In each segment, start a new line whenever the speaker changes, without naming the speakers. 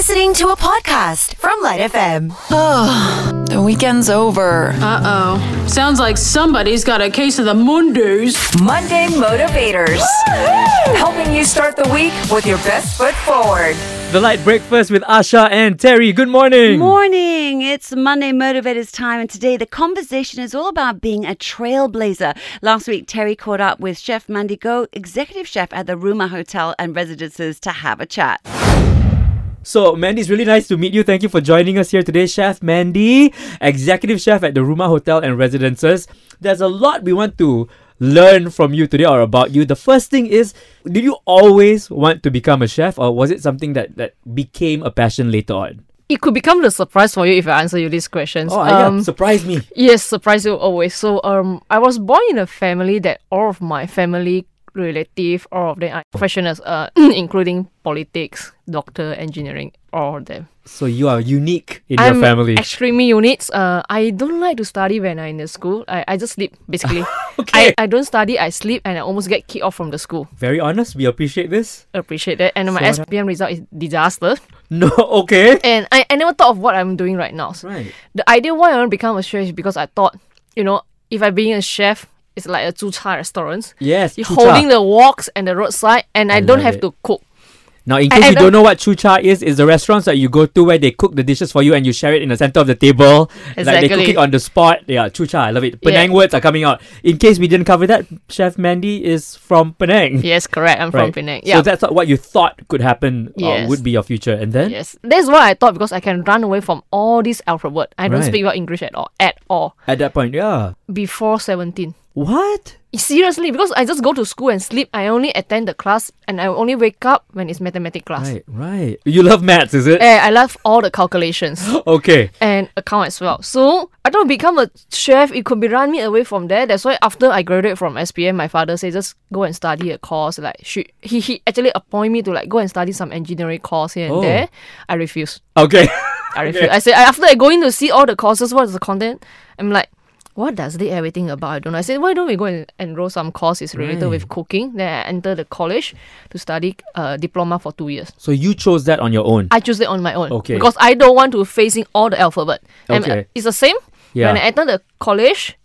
listening to a podcast from Lite FM.
Oh, The weekend's over.
Uh oh. Sounds like somebody's got a case of the Mondays.
Monday Motivators. Helping you start the week with your best foot forward.
The Lite Breakfast with Asha and Terry. Good morning.
Morning! It's Monday Motivators time, and today the conversation is all about being a trailblazer. Last week, Terry caught up with Chef Mandy Goh, executive chef at the RuMa Hotel and Residences, to have a chat.
So, Mandy, it's really nice to meet you. Thank you for joining us here today, Chef Mandy, executive chef at the RuMa Hotel and Residences. There's a lot we want to learn from you today or about you. The first thing is, did you always want to become a chef, or was it something that that became a passion later on?
it could become the surprise for you if I answer you these questions.
Oh, yeah,
Um,
surprise me.
yes, surprise you always. So um, I was born in a family that all of my family relative, all of them are professionals, uh, including politics, doctor, engineering, all of them.
So you are unique in
I'm
your family.
extremely unique. Uh, I don't like to study when I'm in the school. I, I just sleep basically.
Okay.
I, I don't study. I sleep and I almost get kicked off from the school.
Very honest. We appreciate this.
Appreciate that. And my SPM result is disaster.
No, okay.
And I, I never thought of what I'm doing right now.
Right.
the idea why I want to become a chef is because I thought, you know, if I being a chef, it's like a 猪叉 restaurant.
Yes.
You're
chucha.
holding the woks and the roadside, and I,
I
don't have
it.
to cook.
Now, in case
I
you don't
don't-
know what chucha is, is the restaurants that you go to where they cook the dishes for you and you share it in the center of the table. Exactly. Like they cook it on the spot. Yeah, chucha, I love it.
Yeah.
Penang words are coming out. In case we didn't cover that, Chef Mandy is from Penang.
Yes, correct. I'm
Right.
from Penang. Yeah.
So
Yeah.
that's what you thought could happen or
Yes.
would be your future. And then?
yes, that's what I thought because I can run away from all these alphabet. I don't
Right.
speak well English at all, at all.
At that point, yeah.
Before 17.
What?
Seriously, because I just go to school and sleep. I only attend the class and I only wake up when it's mathematics class.
Right, right. You love maths, is it?
Eh, I love all the calculations.
Okay.
and account as well. So I don't become a chef. It could be run me away from there. That's why after I graduate from SPM, my father said just go and study a course. Like she, he he actually appoint me to like go and study some engineering course here and
Oh.
there. I refuse.
Okay.
I refuse. I said after I go in to see all the courses, what is the content? I'm like. What does they everything about? I don't know. I said, why don't we go and enroll some courses related
Right.
with cooking? Then I enter the college to study uh, diploma for two years.
so you chose that on your own.
I choose it on my own.
Okay.
Because I don't want to facing all the alphabet. And, uh,
Okay.
it's the same.
Yeah.
When I enter the college,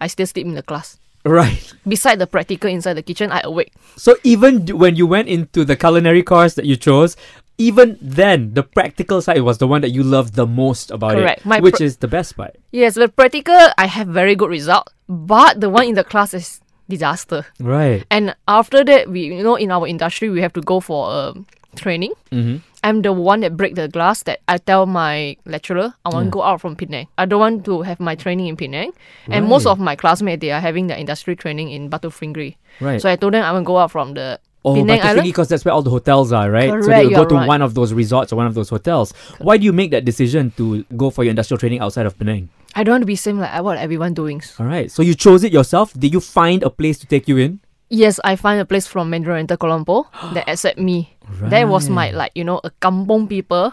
I still sleep in the class.
right.
Beside the practical inside the kitchen, I awake.
So even d- when you went into the culinary course that you chose, even then the practical side was the one that you loved the most about
Correct.
it,
My
which
pr-
is the best part.
Yes, the practical I have very good result, but the one in the class is disaster.
Right.
And after that, we you know in our industry we have to go for um training.
Mm-hmm.
I'm the one that break the glass that I tell my lecturer I want to go out from Penang. I don't want to have my training in Penang. And most of my classmates they are having the industry training in Batu Ferringhi.
Right.
So I told them I want to go out from the
oh,
Penang
but
Island.
because that's where all the hotels are, right? so
Correct,
they will go to
right.
one of those resorts or one of those hotels. Why do you make that decision to go for your industrial training outside of Penang?
I don't want to be same like what everyone doing.
All right. So you chose it yourself. Did you find a place to take you in?
Yes, I find a place from Mandarin Oriental Lumpur that accept me. That was my like you know a kampong people,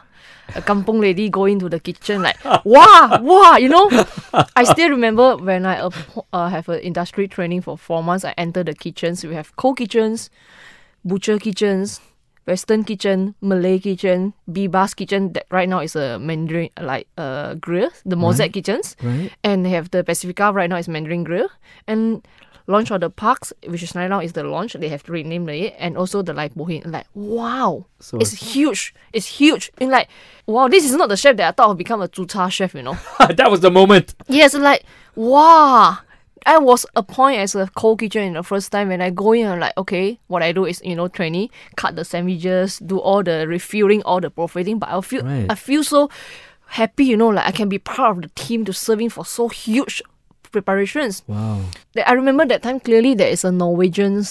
a kampong lady go into the kitchen like wow wow you know. I still remember when I uh, have an industry training for four months. I enter the kitchens. We have cold kitchens, butcher kitchens, Western kitchen, Malay kitchen, Bibas kitchen. That right now is a Mandarin like uh grill. The mosaic kitchens
Right.
and they have the Pacifica right now is Mandarin Grill and launch of the parks which is right now is the launch they have renamed it and also the like Bohin like wow
So
it's huge it's huge and like wow this is not the chef that I thought would become a 猪叉 chef you know
that was the moment.
yes like wow I was appointed as a cold kitchen in the first time when I go in I'm like okay what I do is you know training cut the sandwiches do all the refueling all the profiting but I feel
Right.
I feel so happy you know like I can be part of the team to serving for so huge preparations
Wow.
that I remember that time clearly there is a Norwegian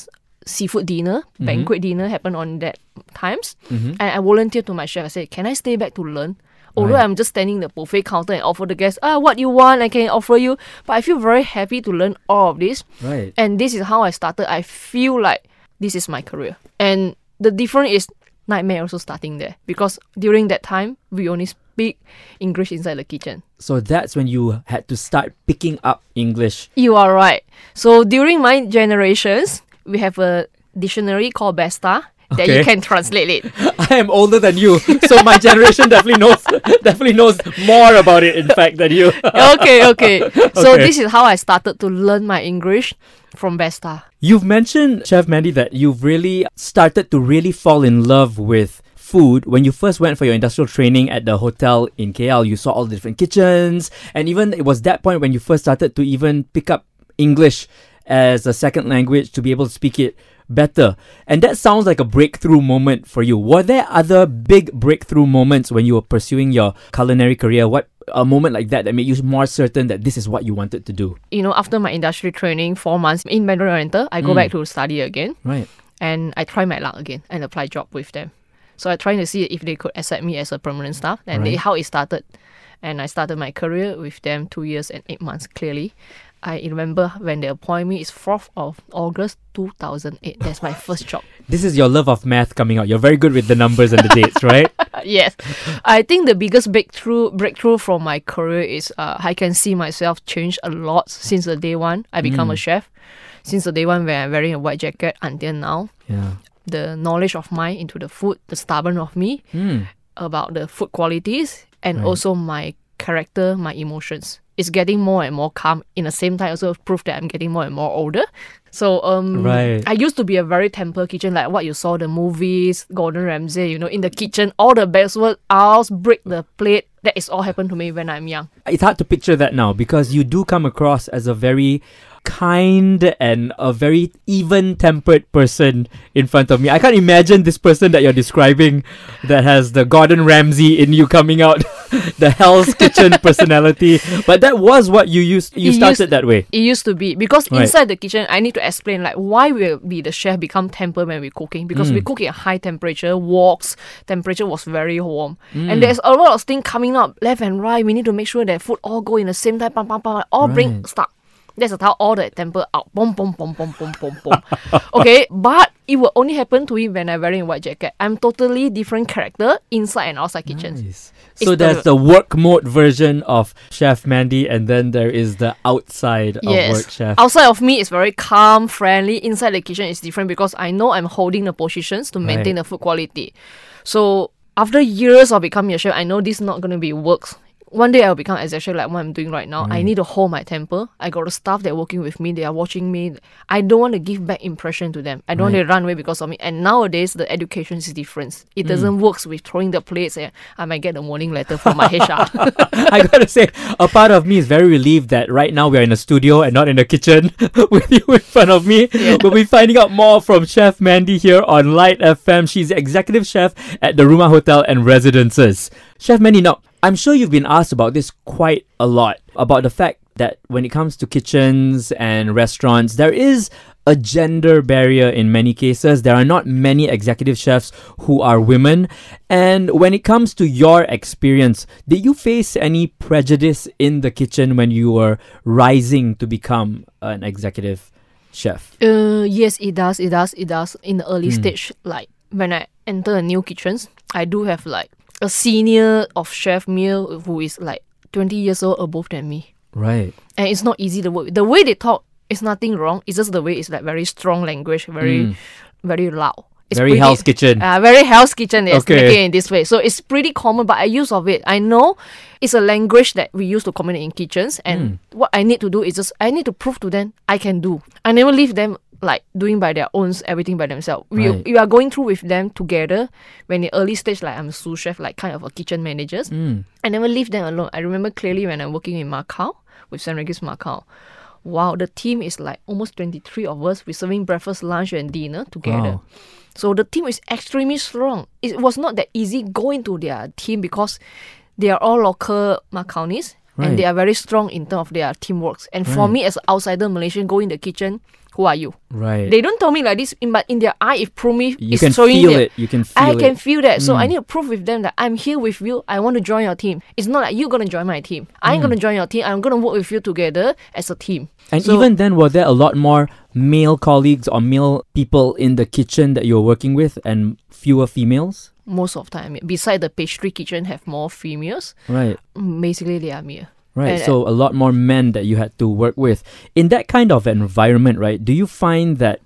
seafood dinner, mm-hmm. banquet dinner happened on that times. Mm-hmm. And I volunteered to my chef. I said, Can I stay back to learn? Although
Right.
I'm just standing in the buffet counter and offer the guests, ah, what you want, I can offer you. But I feel very happy to learn all of this.
Right.
And this is how I started. I feel like this is my career. And the difference is nightmare also starting there. Because during that time we only speak English inside the kitchen.
So that's when you had to start picking up English.
You are right. So during my generations, we have a dictionary called Besta. That
Okay.
you can translate it.
I am older than you, so my generation definitely knows definitely knows more about it. In fact, than you.
okay, okay. So
Okay.
this is how I started to learn my English from Besta.
You've mentioned, Chef Mandy, that you've really started to really fall in love with food when you first went for your industrial training at the hotel in KL. You saw all the different kitchens, and even it was that point when you first started to even pick up English as a second language to be able to speak it better. And that sounds like a breakthrough moment for you. Were there other big breakthrough moments when you were pursuing your culinary career? What a moment like that that made you more certain that this is what you wanted to do?
You know, after my industry training, four months in Mandarin Oriental, I go
Mm.
back to study again
Right.
and I try my luck again and apply job with them. So I trying to see if they could accept me as a permanent staff and they, how it started. And I started my career with them two years and eight months clearly. I remember when they appoint me, it's 4th of August 2008. That's my first job.
This is your love of math coming out. You're very good with the numbers and the dates, right?
Yes, I think the biggest breakthrough breakthrough from my career is uh, I can see myself change a lot since the day one I become a chef. Since the day one when I'm wearing a white jacket until now,
Yeah.
the knowledge of mine into the food, the stubborn of me
Hmm.
About the food qualities, and
Right.
also my character, my emotions. It's getting more and more calm. In the same time, also prove that I'm getting more and more older. So um,
Right.
I used to be a very temper kitchen, like what you saw the movies, Gordon Ramsay. You know, in the kitchen, all the best word, I'll break the plate. That is all happened to me when I'm young.
It's hard to picture that now because you do come across as a very kind and a very even tempered person in front of me. I can't imagine this person that you're describing that has the Gordon Ramsay in you coming out, the Hell's Kitchen personality. But that was what you used you
It
started
used-
that way.
It used to be because
Right.
inside the kitchen, I need to explain like why will be the chef become temper when we're cooking because we
Mm.
cook at high temperature, woks temperature was very warm,
Mm.
and there's a lot of things coming up left and right. We need to make sure that food all go in the same time, pam, pam, pam, all bring
Right.
stuck. That's how all the temper out, boom, boom, boom, boom, boom, boom, boom. okay, but it will only happen to me when I'm wearing a white jacket. I'm totally different character inside and outside kitchen.
Nice. So there's
the-
the work mode version of Chef Mandy, and then there is the outside of work chef.
Outside of me is very calm, friendly. Inside the kitchen is different because I know I'm holding the positions to maintain
Right.
the food quality. So after years of becoming a chef, I know this is not gonna be works. One day I'll become exactly like what I'm doing right now. I mm. need to hold my temper. I got the staff that are working with me. They are watching me. I don't want to give back impression to them. I don't want to run away because of me. And nowadays the education is different. It mm. doesn't work with throwing the plates. And I might get a warning letter from my HR.
I gotta say, a part of me is very relieved that right now we're in a studio and not in the kitchen with you in front of me. We'll be finding out more from Chef Mandy here on Lite FM. She's executive chef at the RuMa Hotel and Residences. Chef Mandy, now, I'm sure you've been asked about this quite a lot about the fact that when it comes to kitchens and restaurants, there is a gender barrier in many cases. There are not many executive chefs who are women. And when it comes to your experience, did you face any prejudice in the kitchen when you were rising to become an executive chef?
Uh, yes, it does. It does. It does. In the early stage, like when I enter a new kitchens, I do have like a senior of chef meal who is like twenty years old above than me,
Right.
and it's not easy to work. with. The way they talk is nothing wrong. It's just the way it's like very strong language, very, very loud. It's.
Very
pretty-
Hell's Kitchen.
Uh, very Hell's Kitchen. Yes,
Okay.
making it in this way. So it's pretty common, but I use of it. I know it's a language that we use to communicate in kitchens, and
Hmm.
what I need to do is just I need to prove to them I can do. I never leave them like doing by their own everything by themselves. We
Right.
we are going through with them together. When the early stage, like I'm a sous chef, like kind of a kitchen managers.
Mm.
I never leave them alone. I remember clearly when I'm working in Macau with St. Regis Macau. Wow, the team is like almost 23 of us. We're serving breakfast, lunch, and dinner together.
Wow.
So the team is extremely strong. It was not that easy going to their team because they are all local Macanese
Right.
and they are very strong in terms of their teamwork. And for me as an outsider Malaysian, go in the kitchen, who are you?
Right.
They don't tell me like this, but in their eye, prove me.
you can
showing
feel it. You can feel
I
it.
can feel that. So I
Mm.
need to prove with them that I'm here with you. I want to join your team. It's not like you're gonna join my team. I ain't gonna
Mm.
join your team. I'm gonna work with you together as a team.
And
So-
even then, were there a lot more male colleagues or male people in the kitchen that you were working with and fewer females?
Most of the time, beside the pastry kitchen, have more females.
Right.
Basically, they are male.
Right.
And-
so a lot more men that you had to work with. In that kind of environment, right, do you find that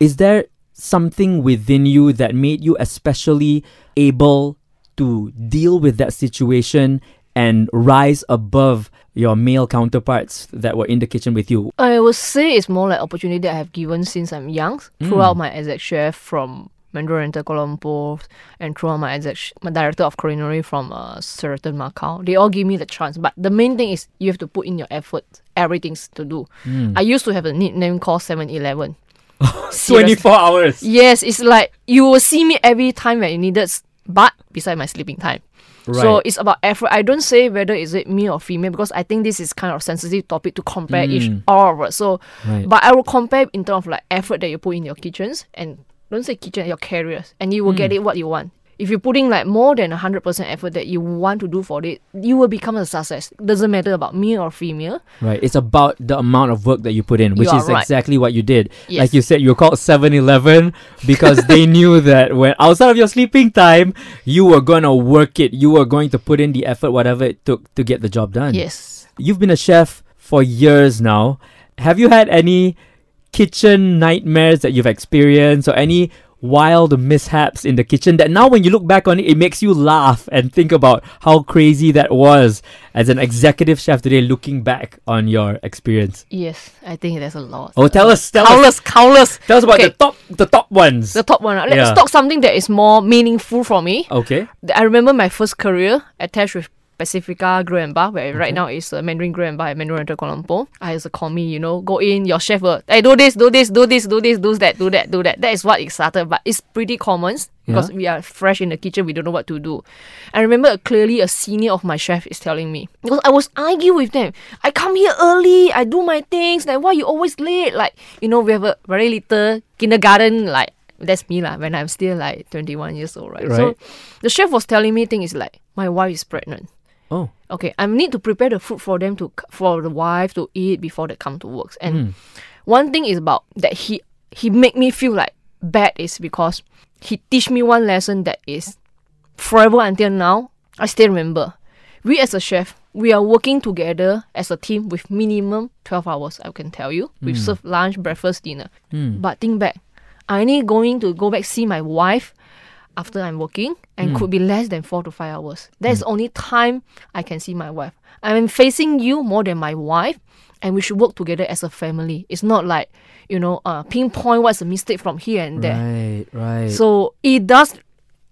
is there something within you that made you especially able to deal with that situation and rise above your male counterparts that were in the kitchen with you?
I would say it's more like opportunity that I have given since I'm young
Mm.
throughout my exec chef from Mandarin Kuala Lumpur and throughout my my director of culinary from uh, Sheraton Macau. They all give me the chance, but the main thing is you have to put in your effort. Everything's to do.
Mm.
I used to have a nickname called Seven Eleven.
24 hours.
Yes, it's like you will see me every time when you needed, but beside my sleeping time. So it's about effort. I don't say whether is it me or female because I think this is kind of sensitive topic to compare each
Mm.
all of us. So,
Right.
but I will compare in terms of like effort that you put in your kitchens and don't say kitchen, your careers, and you will get
Mm.
it what you want. If you're putting like more than hundred percent effort that you want to do for it, you will become a success. Doesn't matter about me or female.
Right. It's about the amount of work that you put in, which
You
is
right.
exactly what you did.
Yes.
Like you said, you were called 7 Eleven because they knew that when outside of your sleeping time, you were going to work it. You were going to put in the effort, whatever it took to get the job done.
Yes.
You've been a chef for years now. Have you had any kitchen nightmares that you've experienced or any wild mishaps in the kitchen that now when you look back on it, it makes you laugh and think about how crazy that was as an executive chef today looking back on your experience?
Yes, I think there's a lot.
Oh, tell us, tell us,
countless, countless.
tell us about
Okay.
the top, the top ones.
The top one. uh, Let's
Yeah.
talk something that is more meaningful for me.
okay.
I remember my first career attached with Pacifica Grill and Bar, where right now is uh, Mandarin Grill and Bar at Mandarin Oriental Kuala Lumpur. I used to call me, you know, go in, your chef will, hey, do this, do this, do this, do this, do that, do that, do that. That is what it started, but it's pretty common because
Yeah.
we are fresh in the kitchen, we don't know what to do. I remember clearly a senior of my chef is telling me, because I was arguing with them, I come here early, I do my things, like, why you always late? Like, you know, we have a very little kindergarten, like, that's me lah, when I'm still like 21 years old, right? So
Right.
the chef was telling me things like, my wife is pregnant.
Oh.
Okay, I need to prepare the food for them to for the wife to eat before they come to work. And
Mm.
one thing is about that he he make me feel like bad is because he teach me one lesson that is forever until now. I still remember. We as a chef, we are working together as a team with minimum twelve hours. I can tell you. We serve lunch, breakfast, dinner.
Mm.
But think back, I only going to go back see my wife after I'm working and could be less than four to five hours. That's only time I can see my wife. I'm facing you more than my wife, and we should work together as a family. It's not like you know, uh, pinpoint what's a mistake from here and there.
Right, right.
So it does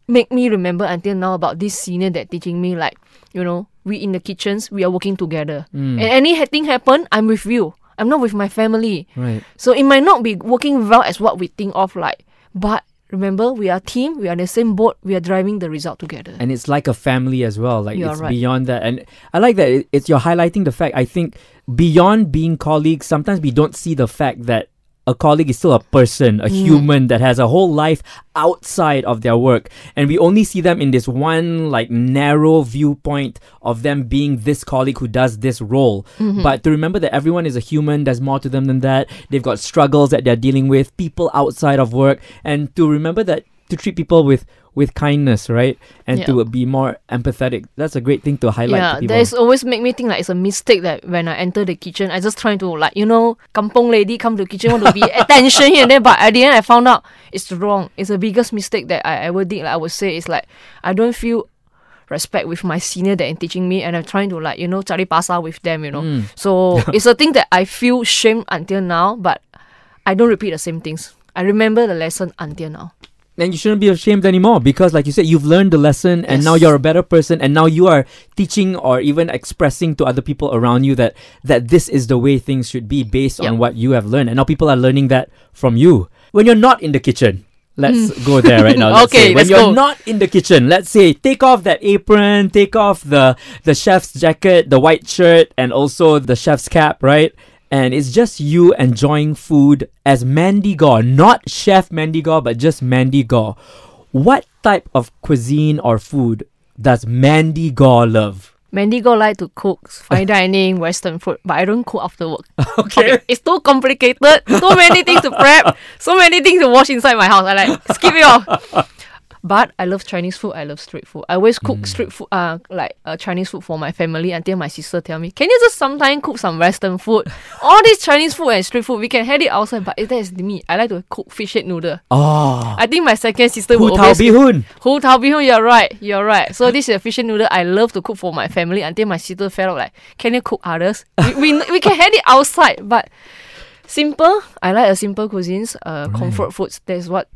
make me remember until now about this senior that teaching me like, you know, we in the kitchens, we are working together.
Mm.
And anything happen, I'm with you. I'm not with my family.
right.
So it might not be working well as what we think of like, but remember we are a team, we are in the same boat, we are driving the result together.
and it's like a family as well like
You're
it's
right.
beyond that and i like that it's you're highlighting the fact i think beyond being colleagues sometimes we don't see the fact that a colleague is still a person a mm. human that has a whole life outside of their work. And we only see them in this one like narrow viewpoint of them being this colleague who does this role. Mm-hmm. But to remember that everyone is a human there's more to them than that. They've got struggles that they're dealing with people outside of work. And to remember that to treat people with with kindness right and
Yeah.
to be more empathetic that's a great thing to highlight
yeah,
to
there's always make me think like it's a mistake that when I enter the kitchen, I just trying to like you know, kampong lady come to the kitchen want to be attention here and there, but at the end I found out it's wrong. It's the biggest mistake that I ever did. Like I would say it's like I don't feel respect with my senior that in teaching me, and I'm trying to like you know cari pasar with them. You know,
Mm.
so it's a thing that I feel shame until now, but I don't repeat the same things. I remember the lesson until now.
And you shouldn't be ashamed anymore because like you said you've learned the lesson and now you're a better person and now you are teaching or even expressing to other people around you that that this is the way things should be based on what you have learned and now people are learning that from you when you're not in the kitchen Let's go there right now. Let's
Mm. Okay,
say. when you're
go.
not in the kitchen, let's say take off that apron, take off the the chef's jacket, the white shirt, and also the chef's cap, right? And it's just you enjoying food as Mandy Goh, not Chef Mandy Goh, but just Mandy Goh. What type of cuisine or food does Mandy Gore love?
Mandy Goh like to cook fine dining, Western food, but I don't cook after work.
Okay.
It's too complicated. So many things to prep. So many things to wash inside my house. I like skip it off. But I love Chinese food. I love street food. I always cook
Mm.
street food, uh, like uh, Chinese food for my family. Until my sister tell me, "Can you just sometimes cook some Western food? All this Chinese food and street food, we can have it outside." But that is me. I like to cook fish head noodle.
Oh,
I think my second sister
Hu
will
Tao
always
Bee Hoon.
Hu Tao Hoon, you're right. You're right. So this is a fish head noodle I love to cook for my family until my sister felt like, can you cook others? we, we, we can have it outside, but simple. I like a simple cuisines, uh, comfort foods. That's what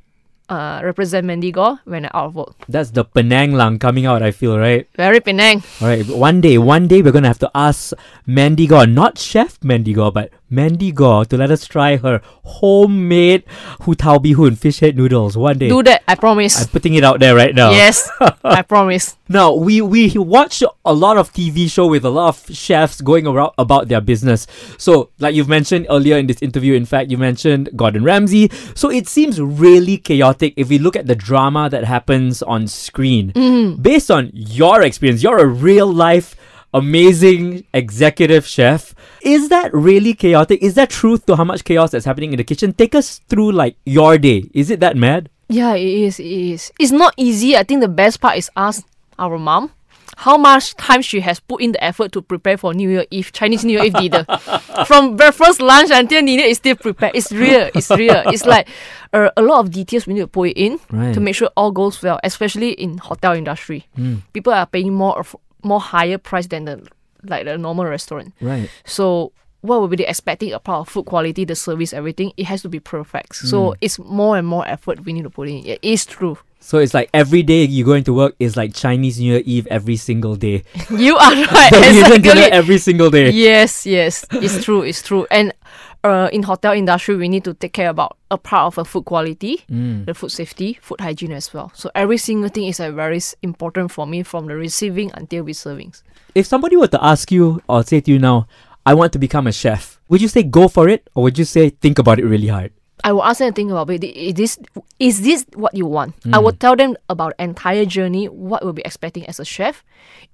uh, represent Mandy Goh when I out of work.
That's the Penang Lang coming out, I feel, right?
Very Penang.
All right, one day, one day we're going to have to ask Mandy Goh, not Chef Mandy Goh, but Mandy Goh to let us try her homemade Hu Tao Bee Hoon fish head noodles one day.
Do that, I promise.
I'm putting it out there right now.
Yes, I promise.
Now we we watch a lot of TV show with a lot of chefs going around about their business. So like you've mentioned earlier in this interview, in fact, you mentioned Gordon Ramsay. So it seems really chaotic if we look at the drama that happens on screen. Mm-hmm. Based on your experience, you're a real life amazing executive chef. Is that really chaotic? Is that truth to how much chaos that's happening in the kitchen? Take us through like your day. Is it that mad?
Yeah, it is. It is. It's not easy. I think the best part is ask our mom how much time she has put in the effort to prepare for New Year Eve, Chinese New Year Eve dinner. From breakfast, lunch until dinner is still prepared. It's real. It's real. It's like uh, a lot of details we need to put in
Right.
to make sure all goes well, especially in hotel industry. People are paying more of more higher price than the like the normal restaurant.
Right.
So what would be the expecting a part of food quality, the service, everything? It has to be perfect. So hmm. it's more and more effort we need to put in. It is true.
So it's like every day you go into work is like Chinese New Year Eve every single day.
You are right. Exactly.
every single day.
Yes, yes. It's true. It's true. And uh, in hotel industry, we need to take care about a part of a food quality, the food safety, food hygiene as well. So every single thing is a very important for me from the receiving until we servings.
If somebody were to ask you or say to you now, I want to become a chef, would you say go for it or would you say think about it really hard?
I will ask them to think about it. Is this is this what you want? I will tell them about entire journey, what we'll be expecting as a chef.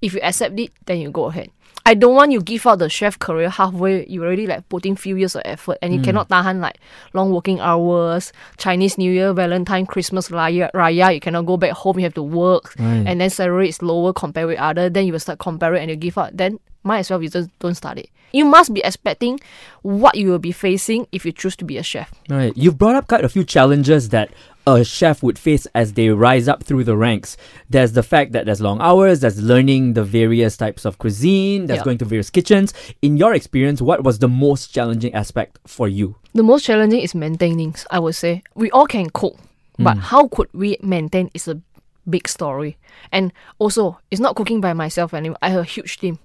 If you accept it, then you go ahead. I don't want you give out the chef career halfway. You already like putting few years of effort, and you hmm. cannot tahan like long working hours, Chinese New Year, Valentine, Christmas, Raya, Raya. You cannot go back home. You have to work,
Right.
and then salary is lower compared with other. Then you will start comparing, and you give out. Then might as well you just don't start it. You must be expecting what you will be facing if you choose to be a chef.
Right. You've brought up quite a few challenges that a chef would face as they rise up through the ranks. There's the fact that there's long hours, there's learning the various types of cuisine, there's going to various kitchens. In your experience, what was the most challenging aspect for you?
The most challenging is maintaining, I would say. We all can cook, mm. but how could we maintain is a big story. And also, it's not cooking by myself anymore. I have a huge team.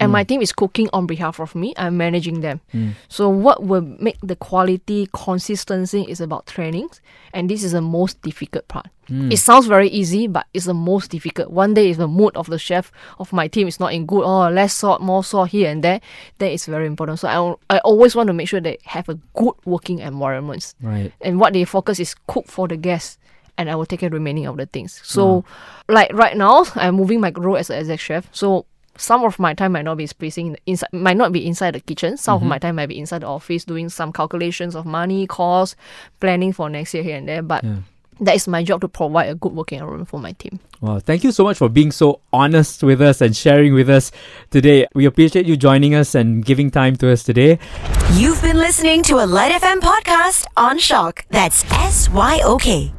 And my mm. team is cooking on behalf of me. I'm managing them. Mm. So what will make the quality consistency is about trainings. And this is the most difficult part. Mm. It sounds very easy, but it's the most difficult. One day if the mood of the chef of my team is not in good, oh less salt, more salt here and there, then it's very important. So I, I always want to make sure they have a good working environment.
Right.
And what they focus is cook for the guests. And I will take care the remaining of the things. So, like right now, I'm moving my role as an exec chef. So some of my time might not be spacing in the inside, might not be inside the kitchen. Some of mm-hmm. my time might be inside the office doing some calculations of money, cost, planning for next year here and there. But that is my job to provide a good working environment for my team.
Wow, thank you so much for being so honest with us and sharing with us today. We appreciate you joining us and giving time to us today.
You've been listening to a Lite FM podcast on SYOK. That's S Y O K.